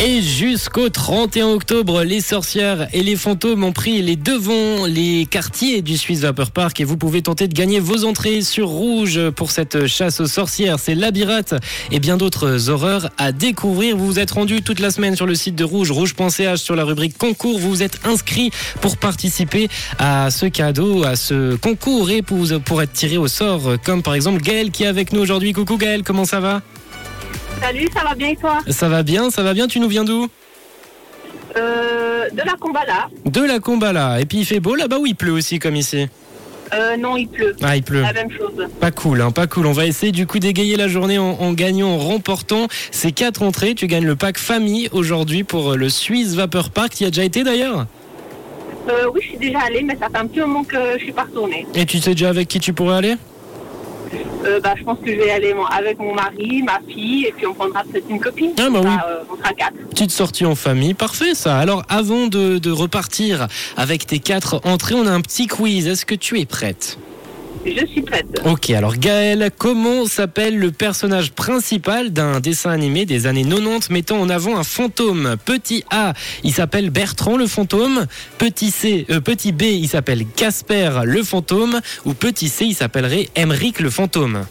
Et jusqu'au 31 octobre, les sorcières et les fantômes ont pris les devants, les quartiers du Swiss Vapor Park et vous pouvez tenter de gagner vos entrées sur Rouge pour cette chasse aux sorcières. C'est Labyrinthe et bien d'autres horreurs à découvrir. Vous vous êtes rendu toute la semaine sur le site de Rouge, rouge.ch sur la rubrique concours. Vous vous êtes inscrit pour participer à ce cadeau, à ce concours et pour, pour être tiré au sort comme par exemple Gaël qui est avec nous aujourd'hui. Coucou Gaël, comment ça va? Salut, ça va bien et toi Ça va bien, ça va bien. Tu nous viens d'où euh, De la Combala. De la Combala. Et puis il fait beau là-bas ou il pleut aussi comme ici euh, non, il pleut. Ah, il pleut. La même chose. Pas cool, hein, pas cool. On va essayer du coup d'égayer la journée en, en, gagnant, en remportant ces quatre entrées. Tu gagnes le pack famille aujourd'hui pour le Swiss Vapor Park. Tu y as déjà été d'ailleurs euh, Oui, je suis déjà allée, mais ça fait un petit moment que je suis pas retournée. Et tu sais déjà avec qui tu pourrais aller euh, bah, je pense que je vais aller avec mon mari, ma fille, et puis on prendra peut-être une copine. Ah bah oui. euh, on sera quatre. Petite sortie en famille, parfait ça. Alors avant de, de repartir avec tes quatre entrées, on a un petit quiz. Est-ce que tu es prête? Je suis prête. Ok, alors Gaël, comment s'appelle le personnage principal d'un dessin animé des années 90 mettant en avant un fantôme? Petit A, il s'appelle Bertrand le fantôme. Petit C, euh, petit B, il s'appelle Casper le fantôme. Ou petit C, il s'appellerait Emeric le fantôme.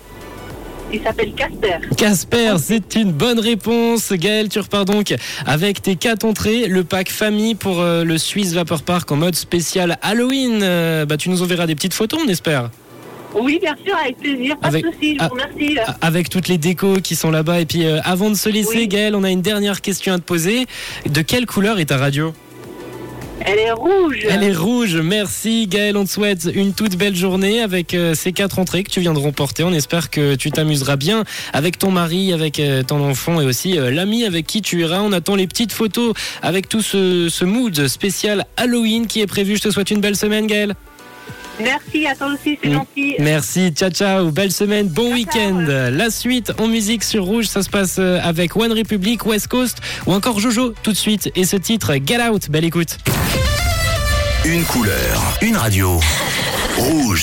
Il s'appelle Casper. Casper, c'est une bonne réponse. Gaël, tu repars donc avec tes quatre entrées, le pack famille pour euh, le Swiss Vapor Park en mode spécial Halloween. Euh, bah, tu nous enverras des petites photos, on espère. Oui, bien sûr, avec plaisir, pas Avec- de soucis, je ah, vous remercie. Avec toutes les décos qui sont là-bas. Et puis euh, avant de se laisser, Oui. Gaël, on a une dernière question à te poser. De quelle couleur est ta radio? Elle est rouge. Elle est rouge. Merci Gaël, on te souhaite une toute belle journée avec euh, ces quatre entrées que tu viens de remporter. On espère que tu t'amuseras bien avec ton mari, avec euh, ton enfant et aussi euh, l'ami avec qui tu iras. On attend les petites photos avec tout ce, ce mood spécial Halloween qui est prévu. Je te souhaite une belle semaine Gaël. Merci à toi aussi, c'est Mm. gentil. Merci, ciao ciao, belle semaine, bon Ciao, week-end. La suite en musique sur Rouge, ça se passe euh, avec One Republic, West Coast ou encore Jojo tout de suite. Et ce titre, Get Out, belle écoute. Une couleur, une radio. Rouge.